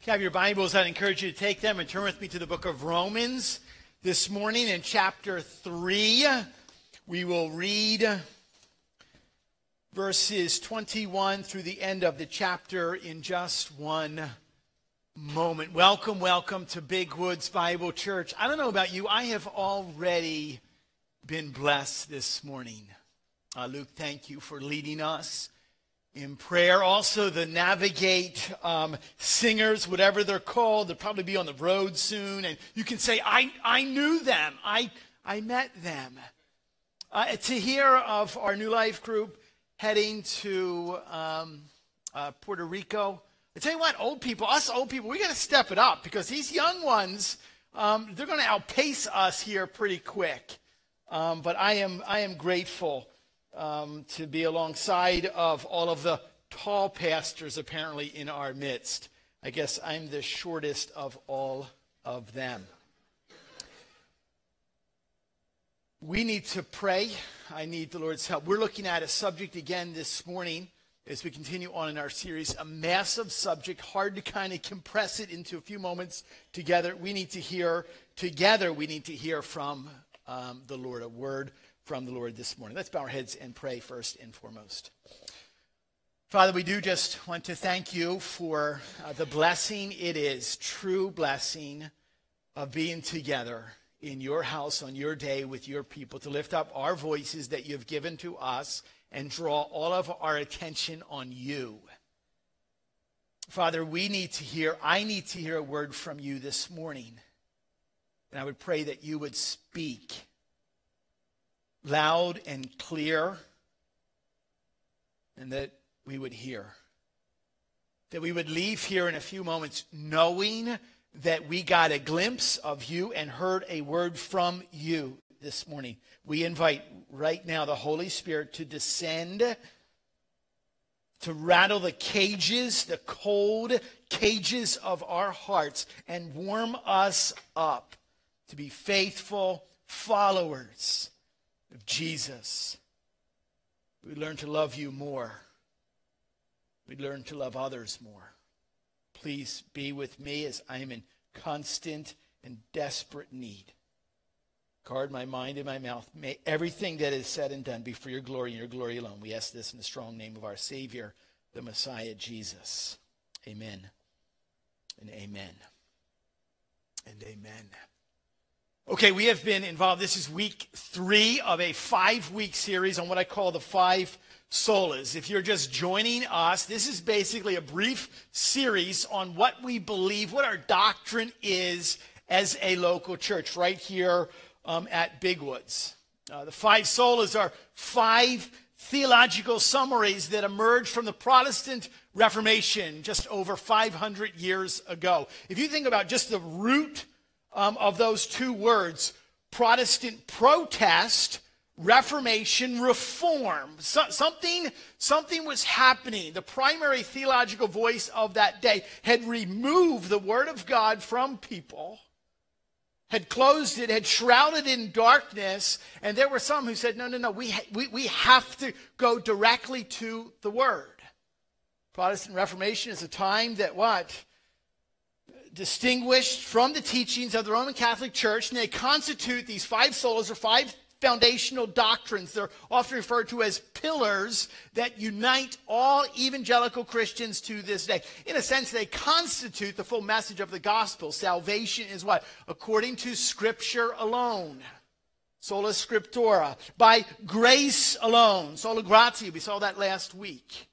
If you have your Bibles, I'd encourage you to take them and turn with me to the book of Romans this morning in chapter 3. We will read verses 21 through the end of the chapter in just one moment. Welcome, welcome to Big Woods Bible Church. I don't know about you, I have already been blessed this morning. Uh, Luke, thank you for leading us in prayer. Also, the Navigate um, singers, whatever they're called, they'll probably be on the road soon. And you can say, I, I knew them, I, I met them. Uh, to hear of our New Life group heading to um, uh, Puerto Rico, I tell you what, old people, us old people, we got to step it up because these young ones, um, they're going to outpace us here pretty quick. Um, but I am, I am grateful um, to be alongside of all of the tall pastors apparently in our midst. I guess I'm the shortest of all of them. We need to pray. I need the Lord's help. We're looking at a subject again this morning as we continue on in our series, a massive subject, hard to kind of compress it into a few moments together. We need to hear together, we need to hear from um, the Lord, a word from the Lord this morning. Let's bow our heads and pray first and foremost. Father, we do just want to thank you for uh, the blessing it is, true blessing of being together in your house on your day with your people to lift up our voices that you've given to us and draw all of our attention on you. Father, we need to hear, I need to hear a word from you this morning. And I would pray that you would speak loud and clear, and that we would hear. That we would leave here in a few moments knowing that we got a glimpse of you and heard a word from you this morning. We invite right now the Holy Spirit to descend, to rattle the cages, the cold cages of our hearts, and warm us up to be faithful followers of Jesus, we learn to love you more. We learn to love others more. Please be with me as I am in constant and desperate need. Guard my mind and my mouth. May everything that is said and done be for your glory and your glory alone. We ask this in the strong name of our Savior, the Messiah, Jesus. Amen and amen and amen. Okay, we have been involved. This is week three of a five week series on what I call the five solas. If you're just joining us, this is basically a brief series on what we believe, what our doctrine is as a local church right here um, at Big Woods. Uh, the five solas are five theological summaries that emerged from the Protestant Reformation just over 500 years ago. If you think about just the root um, of those two words Protestant protest, Reformation, reform. So, something, something was happening. The primary theological voice of that day had removed the Word of God from people, had closed it, had shrouded in darkness, and there were some who said, no, no, no, we, ha- we, we have to go directly to the Word. Protestant Reformation is a time that what? Distinguished from the teachings of the Roman Catholic Church, and they constitute these five solas or five foundational doctrines. They're often referred to as pillars that unite all evangelical Christians to this day. In a sense, they constitute the full message of the gospel. Salvation is what? According to Scripture alone. Sola Scriptura. By grace alone. Sola gratia. We saw that last week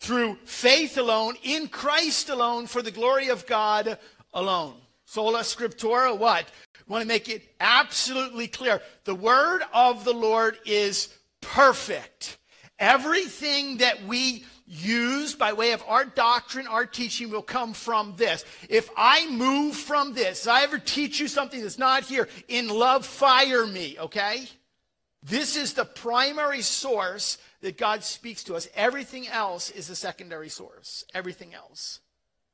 through faith alone, in Christ alone, for the glory of God alone. Sola Scriptura, what? I want to make it absolutely clear. The word of the Lord is perfect. Everything that we use by way of our doctrine, our teaching will come from this. If I move from this, if I ever teach you something that's not here, in love, fire me, okay? This is the primary source that God speaks to us. Everything else is a secondary source. Everything else.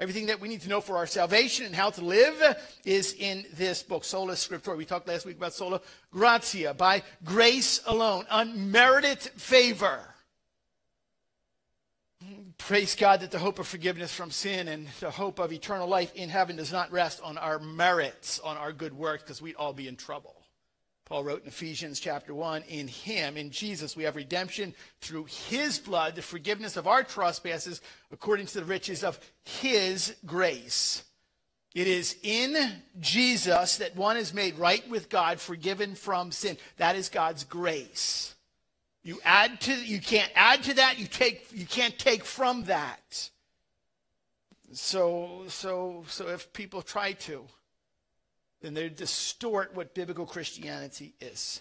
Everything that we need to know for our salvation and how to live is in this book, Sola Scriptura. We talked last week about Sola Gratia, by grace alone, unmerited favor. praise God that the hope of forgiveness from sin and the hope of eternal life in heaven does not rest on our merits, on our good works, because we'd all be in trouble. Paul wrote in Ephesians chapter 1 In him, in Jesus, we have redemption through his blood, the forgiveness of our trespasses, according to the riches of his grace. It is in Jesus that one is made right with God, forgiven from sin. That is God's grace. You add to you can't add to that, you take you can't take from that. So so so if people try to, then they distort what biblical Christianity is.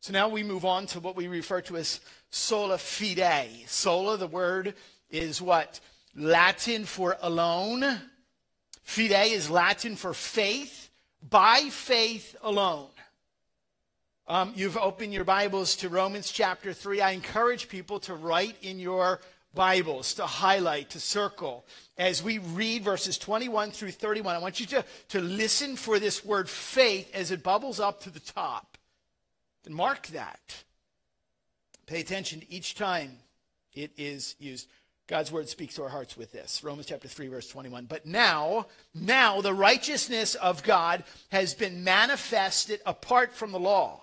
So now we move on to what we refer to as sola fide. Sola, the word is what? Latin for alone. Fide is Latin for faith. By faith alone. Um, you've opened your Bibles to Romans chapter 3. I encourage people to write in your Bibles, to highlight, to circle. As we read verses 21 through 31, I want you to, to listen for this word faith as it bubbles up to the top. And mark that. Pay attention each time it is used. God's word speaks to our hearts with this. Romans chapter 3, verse 21. But now, now the righteousness of God has been manifested apart from the law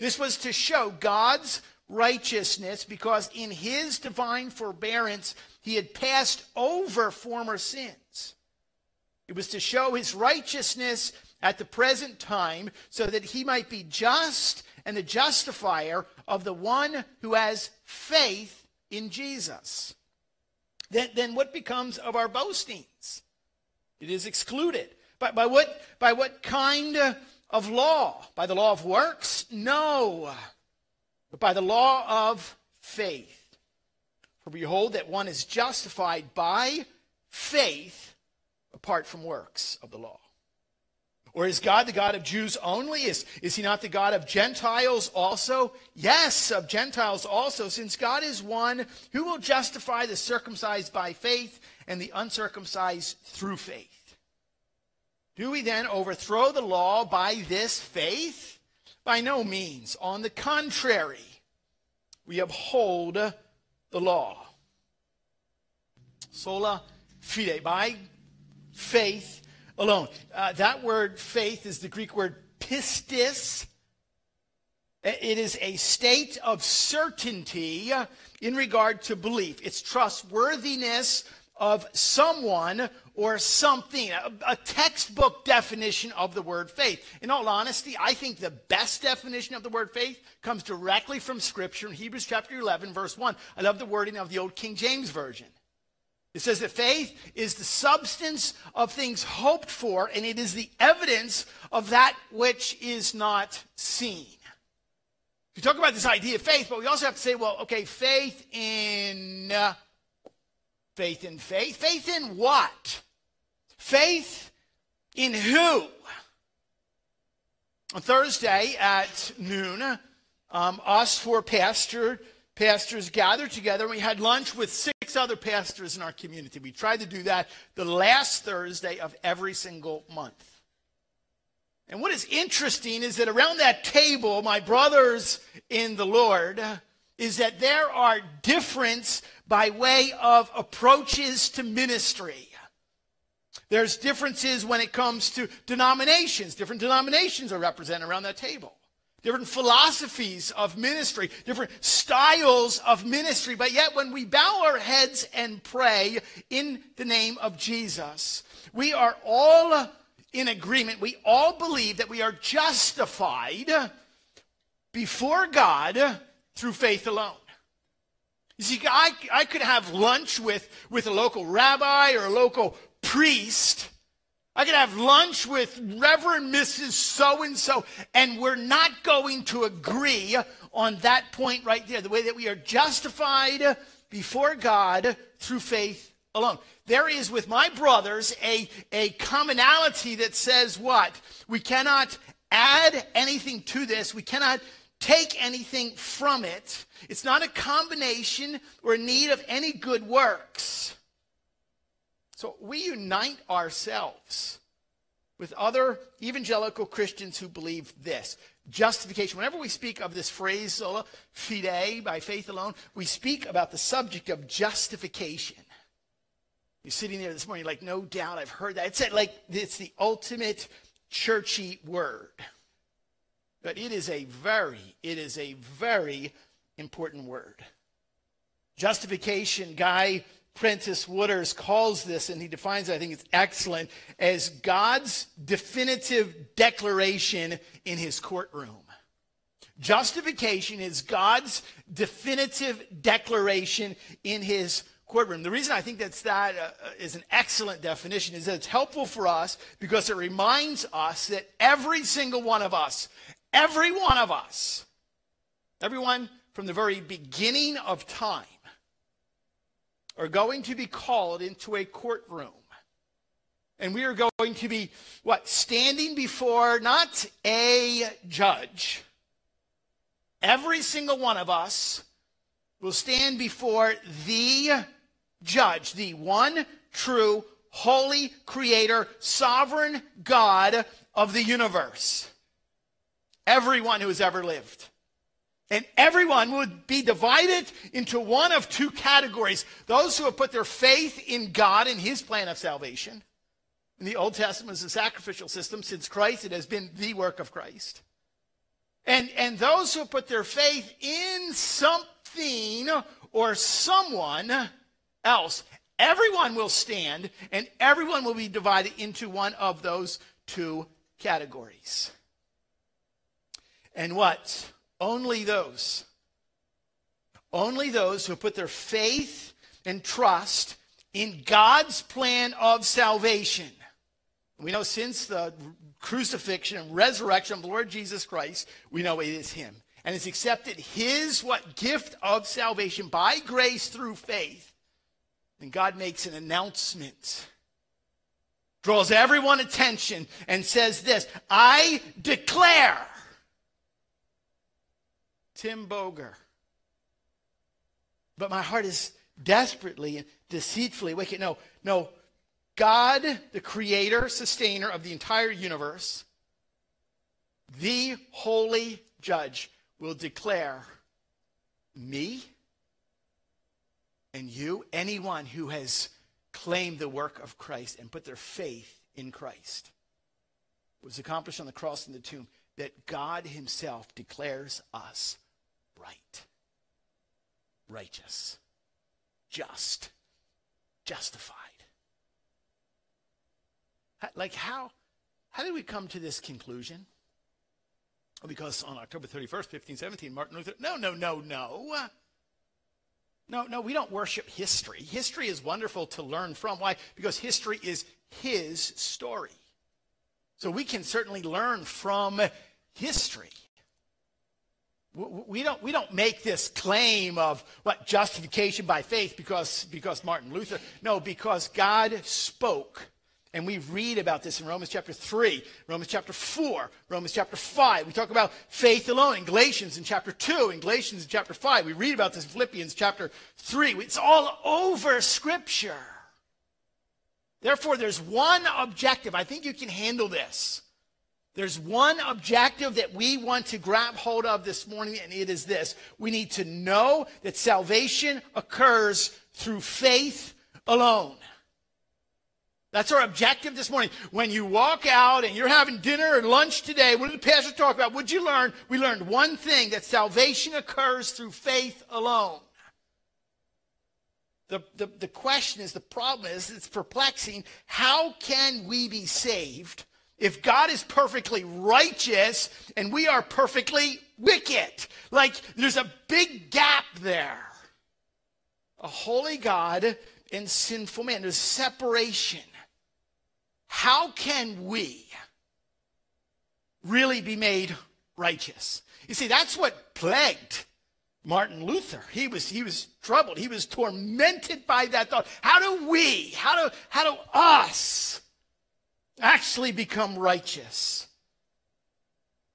This was to show God's righteousness because in his divine forbearance he had passed over former sins. It was to show his righteousness at the present time so that he might be just and the justifier of the one who has faith in Jesus. Then, then what becomes of our boastings? It is excluded. By, by, what, by what kind of law. By the law of works? No, but by the law of faith. For behold, that one is justified by faith apart from works of the law. Or is God the God of Jews only? Is, is he not the God of Gentiles also? Yes, of Gentiles also, since God is one who will justify the circumcised by faith and the uncircumcised through faith. Do we then overthrow the law by this faith? By no means. On the contrary, we uphold the law. Sola fide, by faith alone. Uh, that word faith is the Greek word pistis. It is a state of certainty in regard to belief. It's trustworthiness of someone or something, a, a, textbook definition of the word faith. In all honesty, I think the best definition of the word faith comes directly from Scripture in Hebrews chapter 11, verse 1. I love the wording of the old King James Version. It says that faith is the substance of things hoped for, and it is the evidence of that which is not seen. We talk about this idea of faith, but we also have to say, well, okay, faith in. Uh, faith in faith. Faith in what? Faith in who? On Thursday at noon, um, us four pastor, pastors gathered together and we had lunch with six other pastors in our community. We tried to do that the last Thursday of every single month. And what is interesting is that around that table, my brothers in the Lord, is that there are difference by way of approaches to ministry. There's differences when it comes to denominations. Different denominations are represented around that table. Different philosophies of ministry, different styles of ministry. But yet, when we bow our heads and pray in the name of Jesus, we are all in agreement. We all believe that we are justified before God through faith alone. You see, I, I could have lunch with, with a local rabbi or a local priest. I could have lunch with Reverend Mrs. So and so, and we're not going to agree on that point right there. The way that we are justified before God through faith alone. There is with my brothers a, a commonality that says what? We cannot add anything to this. We cannot take anything from it. It's not a combination or need of any good works. So we unite ourselves with other evangelical Christians who believe this justification. Whenever we speak of this phrase, sola fide, by faith alone, we speak about the subject of justification. You're sitting there this morning, like, no doubt I've heard that. It's like it's the ultimate churchy word. But it is a very, it is a very important word. Justification, Guy Prentiss Waters calls this, and he defines it, I think it's excellent, as God's definitive declaration in his courtroom. Justification is God's definitive declaration in his courtroom. The reason I think that's that uh, is an excellent definition is that it's helpful for us because it reminds us that every single one of us, every one of us, everyone from the very beginning of time, are going to be called into a courtroom. And we are going to be, what, standing before not a judge. Every single one of us will stand before the judge, the one true, holy creator, sovereign God of the universe. Everyone who has ever lived. And everyone would be divided into one of two categories those who have put their faith in God and his plan of salvation. In the Old Testament, it's a sacrificial system. Since Christ, it has been the work of Christ. And, and those who put their faith in something or someone else. Everyone will stand, and everyone will be divided into one of those two categories. And what? Only those. Only those who put their faith and trust in God's plan of salvation. We know since the crucifixion and resurrection of the Lord Jesus Christ, we know it is Him. And has accepted His what gift of salvation by grace through faith and God makes an announcement, draws everyone attention, and says this I declare Tim Boger. But my heart is desperately and deceitfully wicked. No, no. God, the creator, sustainer of the entire universe, the holy judge, will declare me and you, anyone who has claimed the work of Christ and put their faith in Christ, was accomplished on the cross and the tomb, that God Himself declares us right, righteous, just, justified. Like, how, how did we come to this conclusion? Because on October 31st, 1517, Martin Luther, no, no, no, no. No, no, we don't worship history. History is wonderful to learn from. Why? Because history is his story. So we can certainly learn from history. We don't, we don't make this claim of what justification by faith because, because Martin Luther. No, because God spoke and we read about this in Romans chapter 3, Romans chapter 4, Romans chapter 5. We talk about faith alone in Galatians in chapter 2, in Galatians in chapter 5. We read about this in Philippians chapter 3. It's all over Scripture. Therefore, there's one objective. I think you can handle this. There's one objective that we want to grab hold of this morning, and it is this. We need to know that salvation occurs through faith alone. That's our objective this morning. When you walk out and you're having dinner or lunch today, what did the pastor talk about? What did you learn? We learned one thing that salvation occurs through faith alone. The, the, the question is, the problem is, it's perplexing. How can we be saved if God is perfectly righteous and we are perfectly wicked? Like, there's a big gap there. A holy God and sinful man. There's separation. How can we really be made righteous? You see, that's what plagued Martin Luther, he was, he was troubled. He was tormented by that thought. How do we, how do, how do us actually become righteous?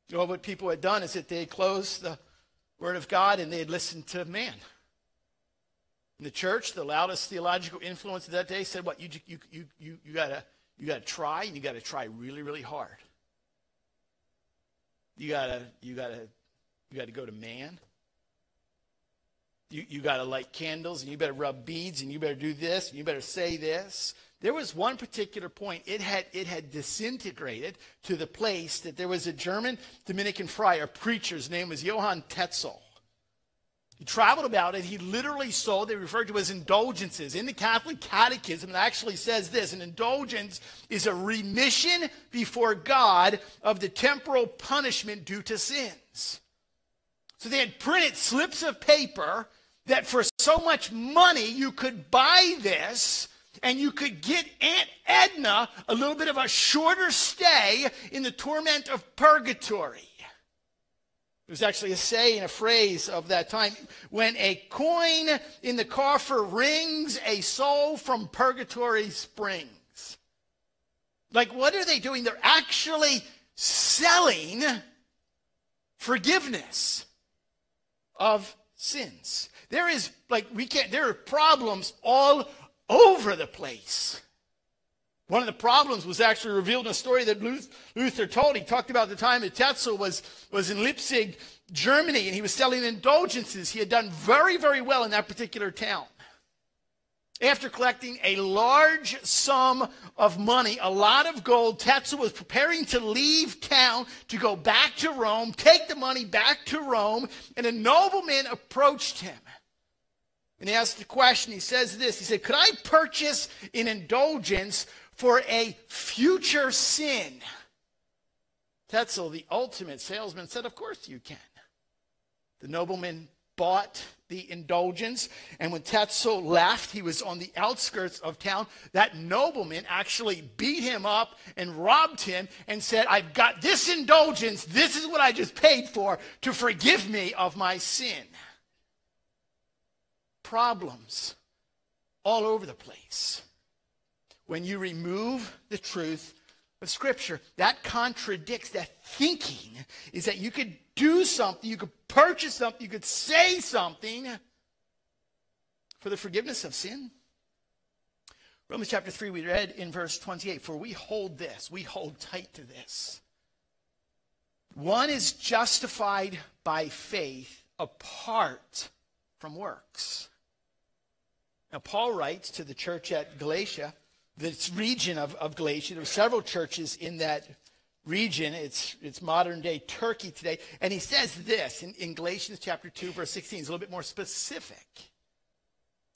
You know, what people had done is that they had closed the Word of God and they had listened to man. In the church, the loudest theological influence of that day said, what, you, you, you, you, you gotta, you gotta try and you gotta try really, really hard. You gotta, you gotta, you gotta go to man. You, you got to light candles and you better rub beads and you better do this and you better say this. There was one particular point, it had, it had disintegrated to the place that there was a German Dominican friar, preacher, his name was Johann Tetzel. He traveled about it. He literally sold, they referred to as indulgences. In the Catholic Catechism, it actually says this an indulgence is a remission before God of the temporal punishment due to sins. So they had printed slips of paper that for so much money you could buy this and you could get Aunt Edna a little bit of a shorter stay in the torment of purgatory. There was actually a saying, a phrase of that time. When a coin in the coffer rings, a soul from purgatory springs. Like, what are they doing? They're actually selling forgiveness of sins. There is, like, we can't, there are problems all over the place. One of the problems was actually revealed in a story that Luther told. He talked about the time that Tetzel was, was in Leipzig, Germany, and he was selling indulgences. He had done very, very well in that particular town. After collecting a large sum of money, a lot of gold, Tetzel was preparing to leave town to go back to Rome, take the money back to Rome, and a nobleman approached him. And he asked the question, he says this, he said, Could I purchase an indulgence for a future sin? Tetzel, the ultimate salesman, said, Of course you can. The nobleman bought the indulgence. And when Tetzel left, he was on the outskirts of town. That nobleman actually beat him up and robbed him and said, I've got this indulgence. This is what I just paid for to forgive me of my sin. Problems all over the place. When you remove the truth of Scripture, that contradicts that thinking is that you could do something, you could purchase something, you could say something for the forgiveness of sin. Romans chapter 3, we read in verse 28 For we hold this, we hold tight to this. One is justified by faith apart from works. Now, Paul writes to the church at Galatia, this region of, of Galatia. There were several churches in that region. It's, it's modern day Turkey today. And he says this in, in Galatians chapter 2, verse 16. It's a little bit more specific.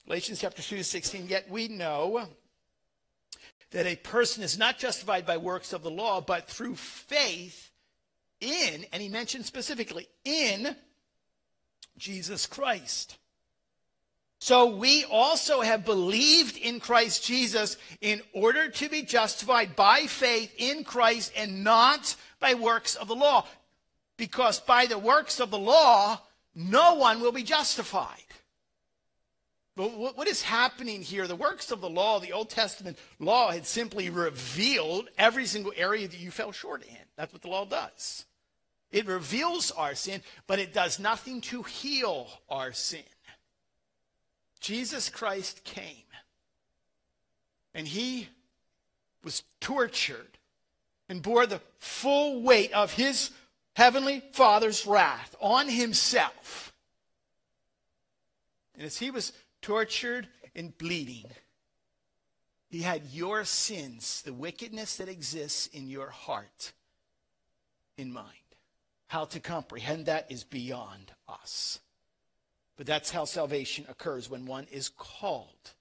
Galatians chapter 2, 16. Yet we know that a person is not justified by works of the law, but through faith in, and he mentioned specifically, in Jesus Christ. So we also have believed in Christ Jesus in order to be justified by faith in Christ and not by works of the law. Because by the works of the law, no one will be justified. But what is happening here? The works of the law, the Old Testament law, had simply revealed every single area that you fell short in. That's what the law does. It reveals our sin, but it does nothing to heal our sin. Jesus Christ came and he was tortured and bore the full weight of his heavenly Father's wrath on himself. And as he was tortured and bleeding, he had your sins, the wickedness that exists in your heart, in mind. How to comprehend that is beyond us. But that's how salvation occurs when one is called.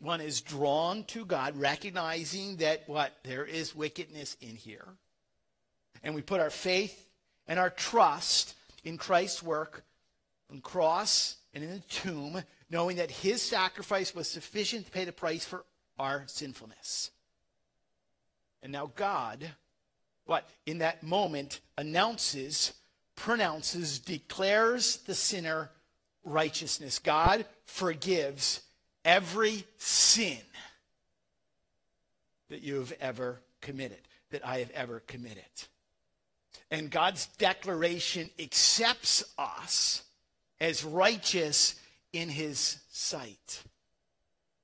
One is drawn to God, recognizing that what? There is wickedness in here. And we put our faith and our trust in Christ's work on cross and in the tomb, knowing that his sacrifice was sufficient to pay the price for our sinfulness. And now God, what? In that moment, announces pronounces, declares the sinner righteousness. God forgives every sin that you have ever committed, that I have ever committed. And God's declaration accepts us as righteous in his sight.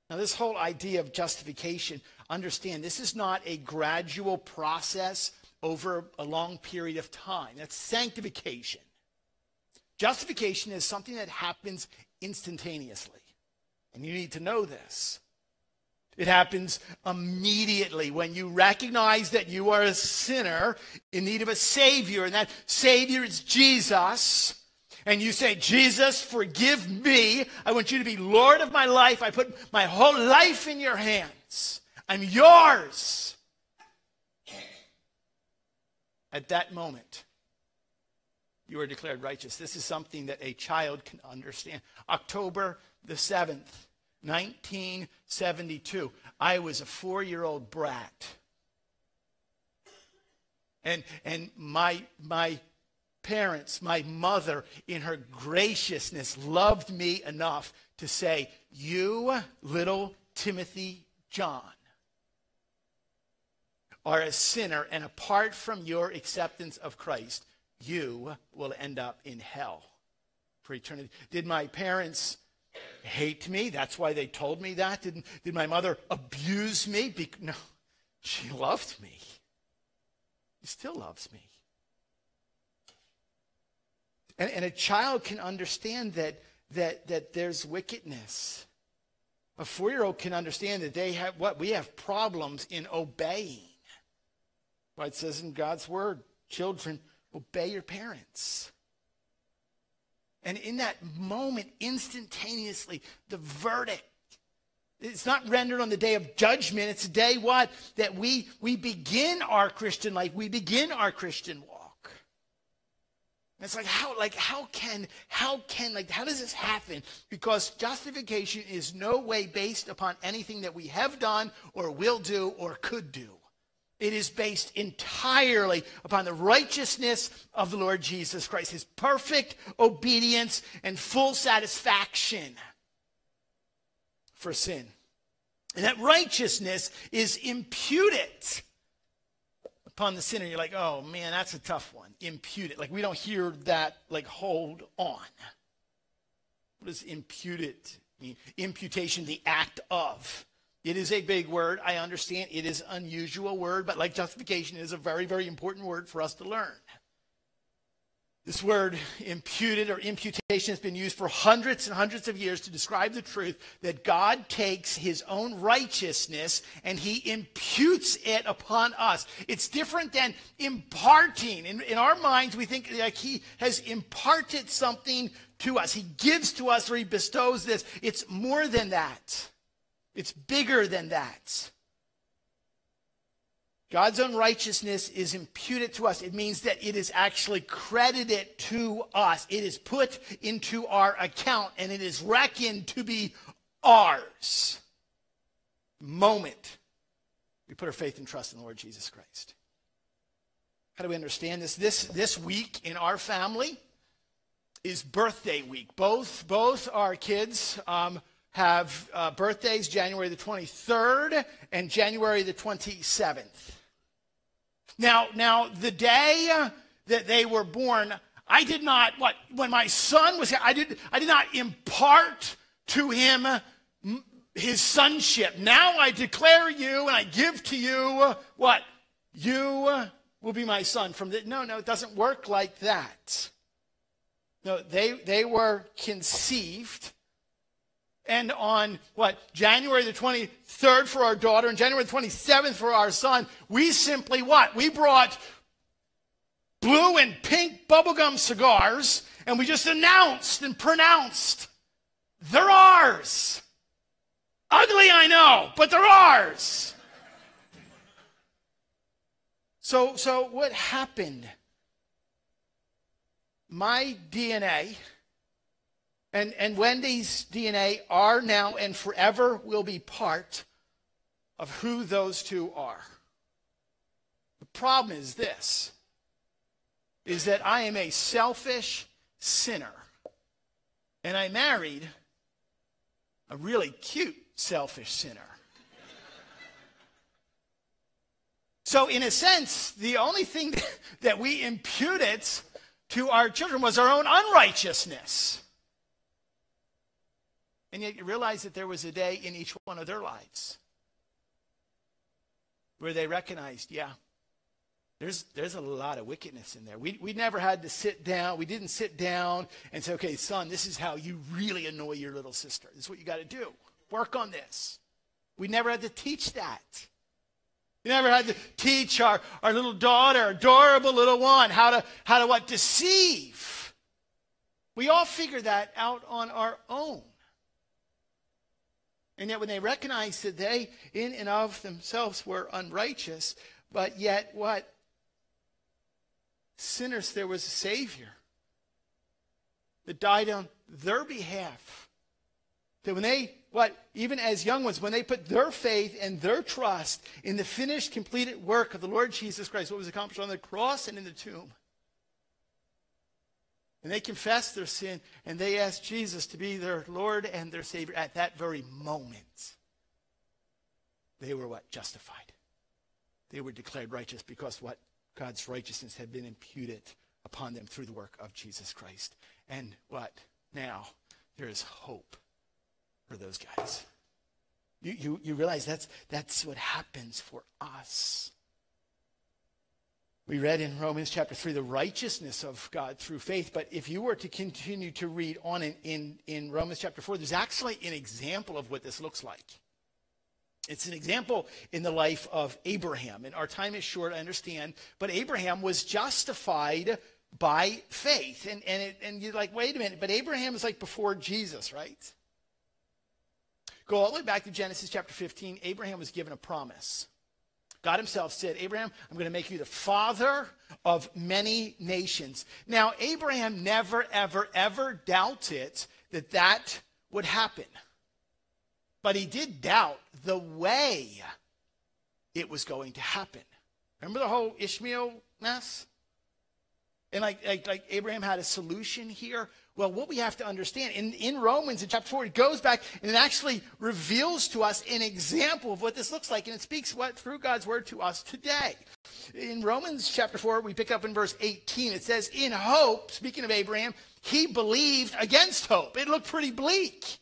Now, this whole idea of justification, understand this is not a gradual process over a long period of time. That's sanctification. Justification is something that happens instantaneously. And you need to know this. It happens immediately when you recognize that you are a sinner in need of a Savior, and that Savior is Jesus. And you say, Jesus, forgive me. I want you to be Lord of my life. I put my whole life in your hands. I'm yours. At that moment, you are declared righteous. This is something that a child can understand. October the 7th, 1972. I was a four year old brat. And, and my, my parents, my mother, in her graciousness, loved me enough to say, You, little Timothy John, are a sinner, and apart from your acceptance of Christ, you will end up in hell for eternity. Did my parents hate me. That's why they told me that. Did, did my mother abuse me? Be- no, she loved me. She still loves me. And, and a child can understand that, that, that there's wickedness. A four year old can understand that they have what? We have problems in obeying. Well, it says in God's word, children, obey your parents. And in that moment, instantaneously, the verdict. It's not rendered on the day of judgment. It's a day what? That we, we begin our Christian life. We begin our Christian walk. And it's like how like how can how can like how does this happen? Because justification is no way based upon anything that we have done or will do or could do. It is based entirely upon the righteousness of the Lord Jesus Christ, his perfect obedience and full satisfaction for sin. And that righteousness is imputed upon the sinner. You're like, oh man, that's a tough one. Imputed. Like we don't hear that, like, hold on. What does imputed mean? Imputation, the act of. It is a big word. I understand it is unusual word, but like justification is a very, very important word for us to learn. This word imputed or imputation has been used for hundreds and hundreds of years to describe the truth that God takes his own righteousness and he imputes it upon us. It's different than imparting. In, in our minds, we think like he has imparted something to us. He gives to us or he bestows this. It's more than that. It's bigger than that. God's own righteousness is imputed to us. It means that it is actually credited to us. It is put into our account and it is reckoned to be ours. Moment we put our faith and trust in the Lord Jesus Christ. How do we understand this? This, this week in our family is birthday week. Both, both our kids um, have uh, birthdays January the 23rd and January the 27th. Now, now the day that they were born, I did not what when my son was here, I did I did not impart to him his sonship. Now I declare you and I give to you what you will be my son from the no no it doesn't work like that. No, they they were conceived and on what January the 23rd for our daughter and January the 27th for our son, we simply what? We brought blue and pink bubblegum cigars and we just announced and pronounced they're ours. Ugly, I know, but they're ours. So, so what happened? My DNA and, and Wendy's DNA are now and forever will be part of who those two are. The problem is this is that I am a selfish sinner. And I married a really cute selfish sinner. So, in a sense, the only thing that we imputed to our children was our own unrighteousness. And yet, you realize that there was a day in each one of their lives where they recognized, yeah, there's, there's a lot of wickedness in there. We, we never had to sit down. We didn't sit down and say, okay, son, this is how you really annoy your little sister. This is what you got to do. Work on this. We never had to teach that. We never had to teach our, our little daughter, adorable little one, how to, how to what? Deceive. We all figure that out on our own. And yet, when they recognized that they, in and of themselves, were unrighteous, but yet what? Sinners, there was a Savior that died on their behalf. That when they, what, even as young ones, when they put their faith and their trust in the finished, completed work of the Lord Jesus Christ, what was accomplished on the cross and in the tomb, and they confess their sin and they ask Jesus to be their Lord and their Savior at that very moment. They were what? Justified. They were declared righteous because what? God's righteousness had been imputed upon them through the work of Jesus Christ. And what? Now there is hope for those guys. You, you, you realize that's, that's what happens for us. We read in Romans chapter 3 the righteousness of God through faith, but if you were to continue to read on in, in, in Romans chapter 4, there's actually an example of what this looks like. It's an example in the life of Abraham. And our time is short, I understand, but Abraham was justified by faith. And, and, it, and you're like, wait a minute, but Abraham is like before Jesus, right? Go all the way back to Genesis chapter 15. Abraham was given a promise. God himself said, Abraham, I'm going to make you the father of many nations. Now, Abraham never, ever, ever doubted that that would happen. But he did doubt the way it was going to happen. Remember the whole Ishmael mess? And like, like, like Abraham had a solution here. Well, what we have to understand in, in Romans in chapter 4, it goes back and it actually reveals to us an example of what this looks like. And it speaks what through God's word to us today. In Romans chapter 4, we pick up in verse 18. It says, In hope, speaking of Abraham, he believed against hope. It looked pretty bleak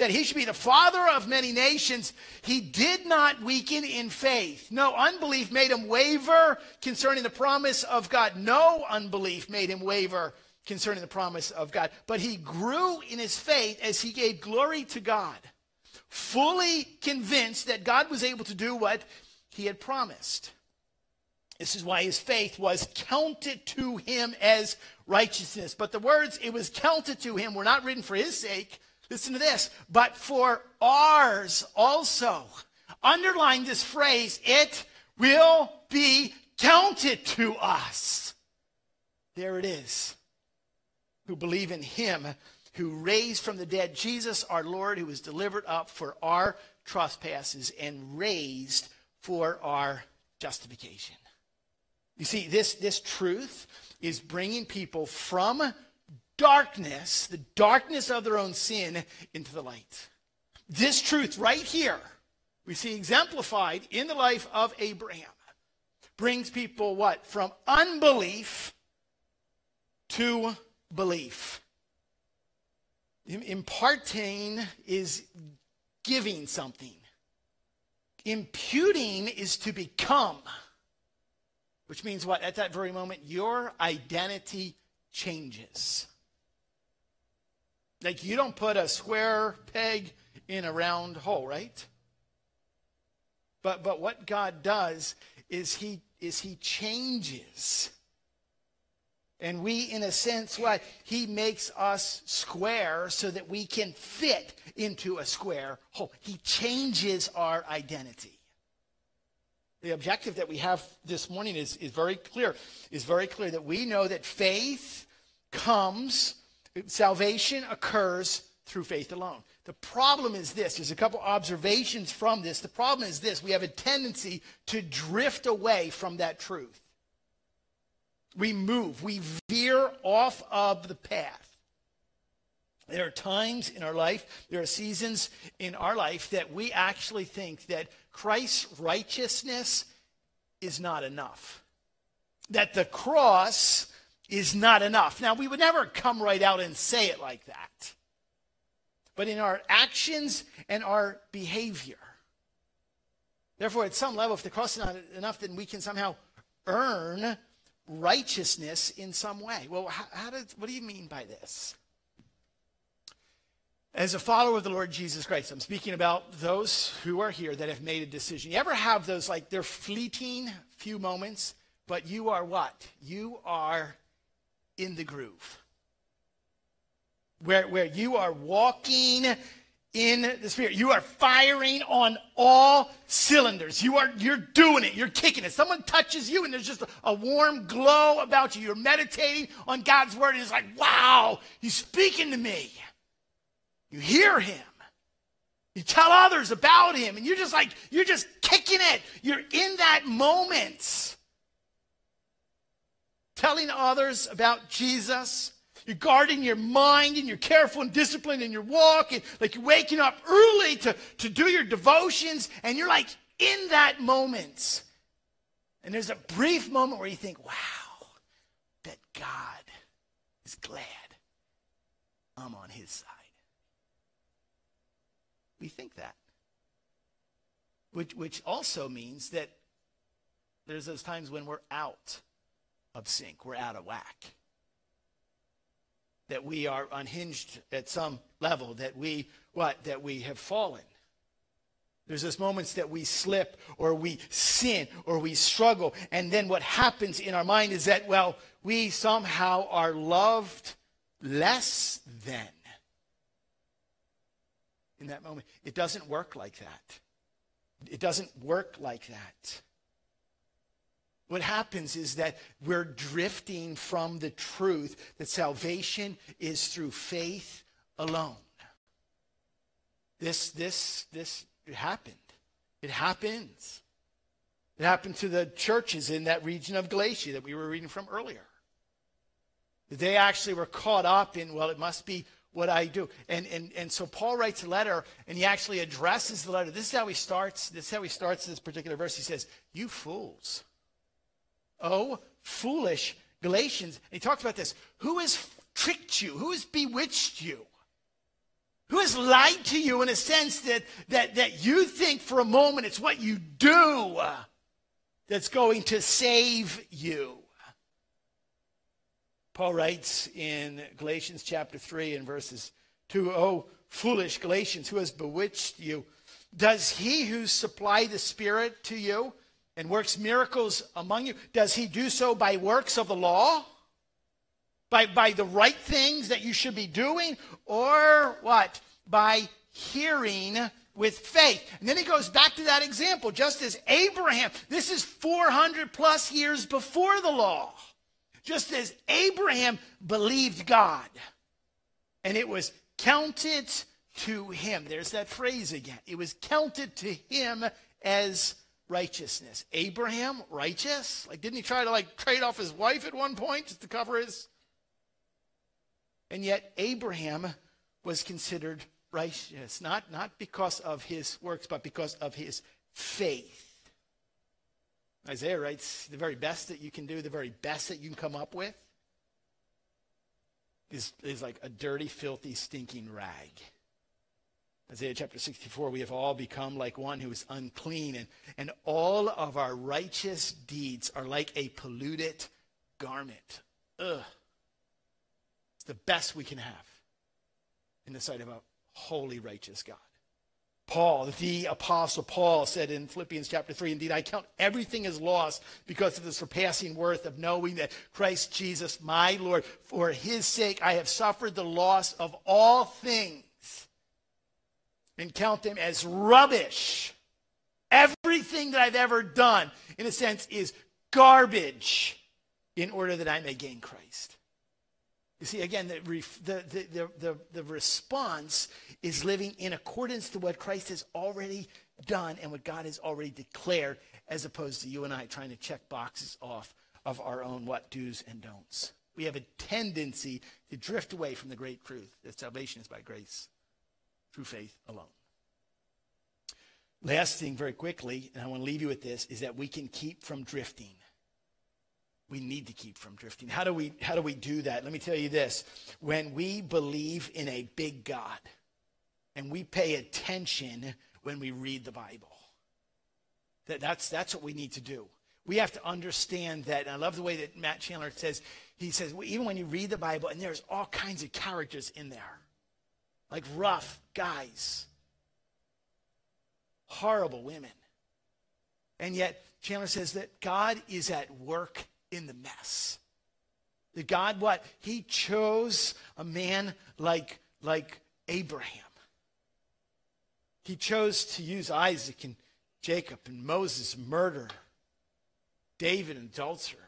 that he should be the father of many nations, he did not weaken in faith. No unbelief made him waver concerning the promise of God. No unbelief made him waver concerning the promise of God. But he grew in his faith as he gave glory to God, fully convinced that God was able to do what he had promised. This is why his faith was counted to him as righteousness. But the words, it was counted to him, were not written for his sake. Listen to this, but for ours also. Underline this phrase, it will be counted to us. There it is who believe in him who raised from the dead Jesus our Lord, who was delivered up for our trespasses and raised for our justification. You see, this, this truth is bringing people from darkness, the darkness of their own sin, into the light. This truth right here, we see exemplified in the life of Abraham, brings people what? From unbelief to belief. Imparting is giving something. Imputing is to become, which means what? At that very moment, your identity changes. Like you don't put a square peg in a round hole, right? But but what God does is he is he changes and we, in a sense, what? He makes us square so that we can fit into a square hole. He changes our identity. The objective that we have this morning is, is very clear. Is very clear that we know that faith comes, salvation occurs through faith alone. The problem is this. There's a couple observations from this. The problem is this. We have a tendency to drift away from that truth. We move, we veer off of the path. There are times in our life, there are seasons in our life that we actually think that Christ's righteousness is not enough. That the cross is not enough. Now, we would never come right out and say it like that. But in our actions and our behavior. Therefore, at some level, if the cross is not enough, then we can somehow earn righteousness in some way. Well, how, how did, what do you mean by this? As a follower of the Lord Jesus Christ, I'm speaking about those who are here that have made a decision. You ever have those, like, they're fleeting few moments, but you are what? You are in the groove. Where, where you are walking in the spirit. You are firing on all cylinders. You are you're doing it. You're kicking it. Someone touches you and there's just a, warm glow about you. You're meditating on God's word and it's like, wow, he's speaking to me. You hear him. You tell others about him, and you're just like, you're just kicking it. You're in that moment. Telling others about Jesus. You're guarding your mind and you're careful and disciplined in your walk. And like you're waking up early to, to do your devotions, and you're like in that moment. And there's a brief moment where you think, wow, that God is glad I'm on his side. We think that. Which, which also means that there's those times when we're out of sync, we're out of whack. That we are unhinged at some level, that we, what? That we have fallen. There's those moments that we slip or we sin or we struggle. And then what happens in our mind is that, well, we somehow are loved less than in that moment. It doesn't work like that. It doesn't work like that. What happens is that we're drifting from the truth that salvation is through faith alone. This, this, this happened. It happens. It happened to the churches in that region of Galatia that we were reading from earlier. They actually were caught up in, well, it must be what I do. And, and, and so Paul writes a letter and he actually addresses the letter. This is how he starts. This is how he starts this particular verse. He says, You fools. Oh, foolish Galatians. And he talks about this. Who has tricked you? Who has bewitched you? Who has lied to you in a sense that, that, that you think for a moment it's what you do that's going to save you? Paul writes in Galatians chapter 3 and verses 2 Oh, foolish Galatians, who has bewitched you? Does he who supplied the Spirit to you and works miracles among you, does he do so by works of the law? By, by the right things that you should be doing? Or what? By hearing with faith. And then he goes back to that example, just as Abraham, this is 400 plus years before the law. Just as Abraham believed God, and it was counted to him. There's that phrase again. It was counted to him as righteousness. Abraham, righteous? Like, didn't he try to like trade off his wife at one point just to cover his? And yet, Abraham was considered righteous, not, not because of his works, but because of his faith. Isaiah writes the very best that you can do, the very best that you can come up with is, is like a dirty, filthy, stinking rag. Isaiah chapter 64, we have all become like one who is unclean, and, and all of our righteous deeds are like a polluted garment. Ugh. It's the best we can have in the sight of a holy, righteous God. Paul, the apostle Paul said in Philippians chapter 3, indeed, I count everything as lost because of the surpassing worth of knowing that Christ Jesus, my Lord, for his sake, I have suffered the loss of all things and count them as rubbish. Everything that I've ever done, in a sense, is garbage in order that I may gain Christ. You see, again, the, the, the, the, the response is living in accordance to what Christ has already done and what God has already declared, as opposed to you and I trying to check boxes off of our own what do's and don'ts. We have a tendency to drift away from the great truth that salvation is by grace through faith alone. Last thing, very quickly, and I want to leave you with this, is that we can keep from drifting. We need to keep from drifting. How do we how do we do that? Let me tell you this. When we believe in a big God and we pay attention when we read the Bible. That, that's, that's what we need to do. We have to understand that. And I love the way that Matt Chandler says, he says, even when you read the Bible, and there's all kinds of characters in there, like rough guys, horrible women. And yet, Chandler says that God is at work in the mess. That God, what? He chose a man like, like Abraham. He chose to use Isaac and Jacob and Moses, murder, David, adulterer.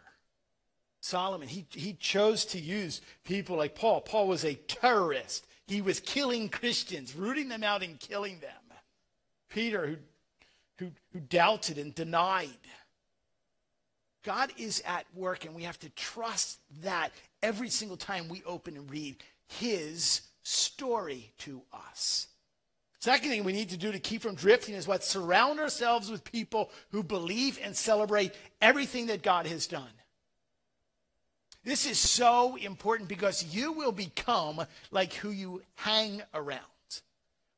Solomon, he, he chose to use people like Paul. Paul was a terrorist. He was killing Christians, rooting them out and killing them. Peter, who, who, who doubted and denied. God is at work, and we have to trust that every single time we open and read his story to us. Second thing we need to do to keep from drifting is what? Surround ourselves with people who believe and celebrate everything that God has done. This is so important because you will become like who you hang around.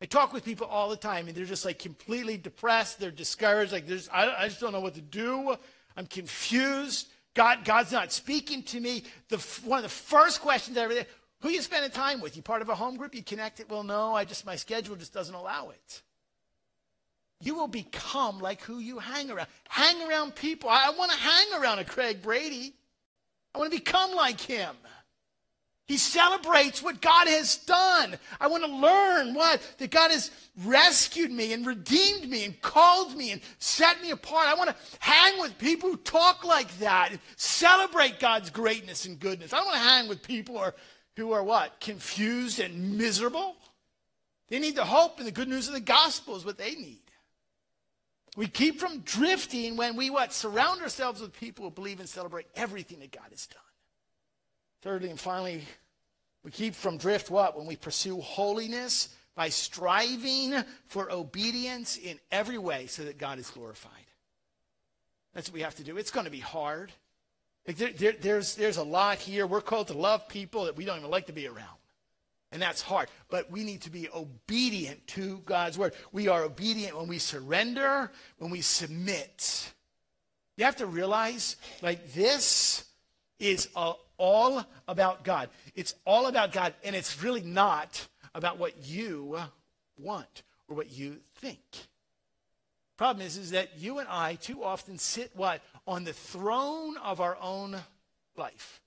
I talk with people all the time and they're just like completely depressed. They're discouraged. Like, there's, I, I just don't know what to do. I'm confused. God, God's not speaking to me. The, one of the first questions I ever who you spending time with? You part of a home group? You connected? Well, no, I just my schedule just doesn't allow it. You will become like who you hang around. Hang around people. I, I want to hang around a Craig Brady. I want to become like him. He celebrates what God has done. I want to learn what? That God has rescued me and redeemed me and called me and set me apart. I want to hang with people who talk like that and celebrate God's greatness and goodness. I don't want to hang with people who are who are what? Confused and miserable. They need the hope and the good news of the gospel is what they need. We keep from drifting when we what? Surround ourselves with people who believe and celebrate everything that God has done. Thirdly and finally, we keep from drift what? When we pursue holiness by striving for obedience in every way so that God is glorified. That's what we have to do. It's going to be hard. Like there, there, there's, there's a lot here. We're called to love people that we don't even like to be around. And that's hard. But we need to be obedient to God's word. We are obedient when we surrender, when we submit. You have to realize, like, this is all about God. It's all about God, and it's really not about what you want or what you think. Problem is, is that you and I too often sit what? On the throne of our own life.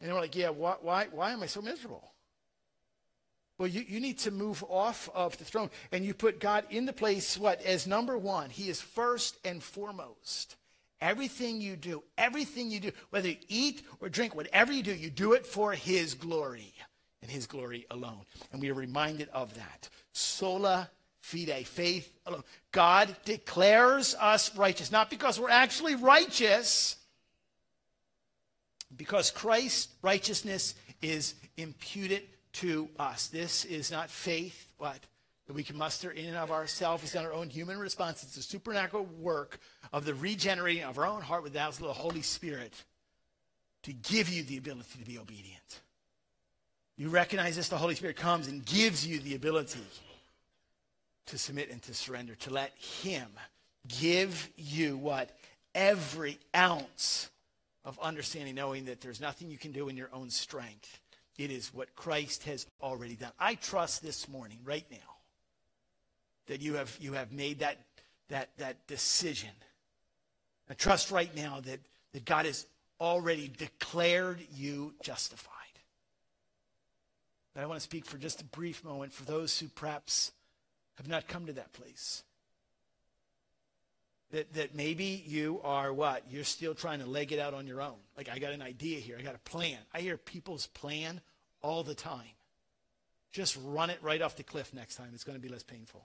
And we're like, yeah, why, why, why am I so miserable? Well, you, you need to move off of the throne and you put God in the place, what, as number one. He is first and foremost. Everything you do, everything you do, whether you eat or drink, whatever you do, you do it for His glory and His glory alone. And we are reminded of that. Sola fide, faith alone. God declares us righteous, not because we're actually righteous, because Christ's righteousness is imputed to us. This is not faith, what? That we can muster in and of ourselves. It's not our own human response. It's the supernatural work of the regenerating of our own heart with the Holy Spirit to give you the ability to be obedient. You recognize this, the Holy Spirit comes and gives you the ability to submit and to surrender, to let Him give you what? Every ounce of understanding, knowing that there's nothing you can do in your own strength. It is what Christ has already done. I trust this morning, right now, that you have, you have made that, that, that decision. I trust right now that, that God has already declared you justified. But I want to speak for just a brief moment for those who perhaps have not come to that place. That, that maybe you are what? You're still trying to leg it out on your own. Like, I got an idea here. I got a plan. I hear people's plan all the time. Just run it right off the cliff next time. It's going to be less painful.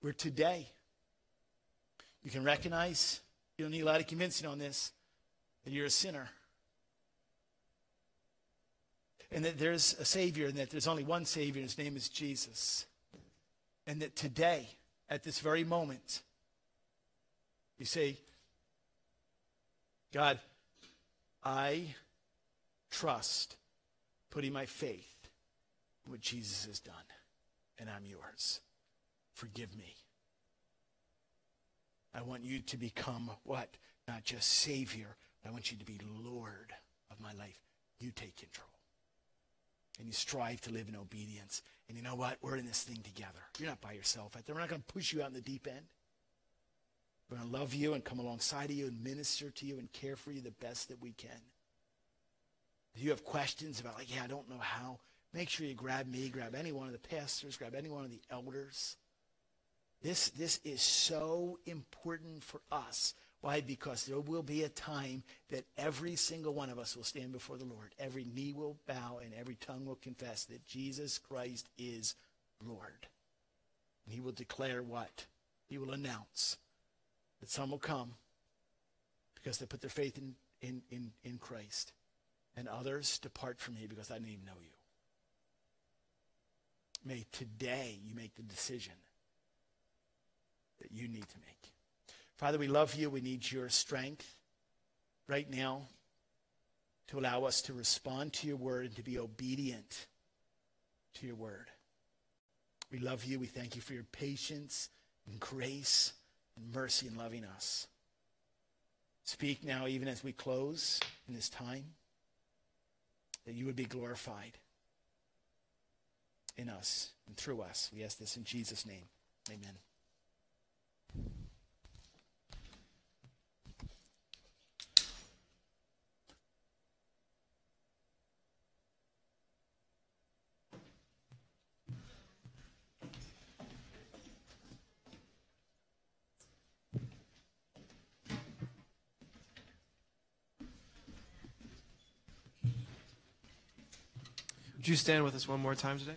Where today, You can recognize, you don't need a lot of convincing on this, that you're a sinner. And that there's a Savior, and that there's only one Savior, and his name is Jesus. And that today, at this very moment, you say, God, I trust putting my faith in what Jesus has done, and I'm yours. Forgive me. I want you to become what? Not just Savior, I want you to be Lord of my life. You take control. And you strive to live in obedience. And you know what? We're in this thing together. You're not by yourself out there. We're not going to push you out in the deep end. We're going to love you and come alongside of you and minister to you and care for you the best that we can. If you have questions about, like, yeah, I don't know how, make sure you grab me, grab any one of the pastors, grab any one of the elders. This, this is so important for us. Why? Because there will be a time that every single one of us will stand before the Lord. Every knee will bow and every tongue will confess that Jesus Christ is Lord. And he will declare what? He will announce that some will come because they put their faith in, in, in, in Christ. And others depart from me because I didn't even know you. May today you make the decision that you need to make. Father, we love you. We need your strength right now to allow us to respond to your word and to be obedient to your word. We love you. We thank you for your patience and grace and mercy in loving us. Speak now, even as we close in this time, that you would be glorified in us and through us. We ask this in Jesus' name. Amen. Would you stand with us one more time today?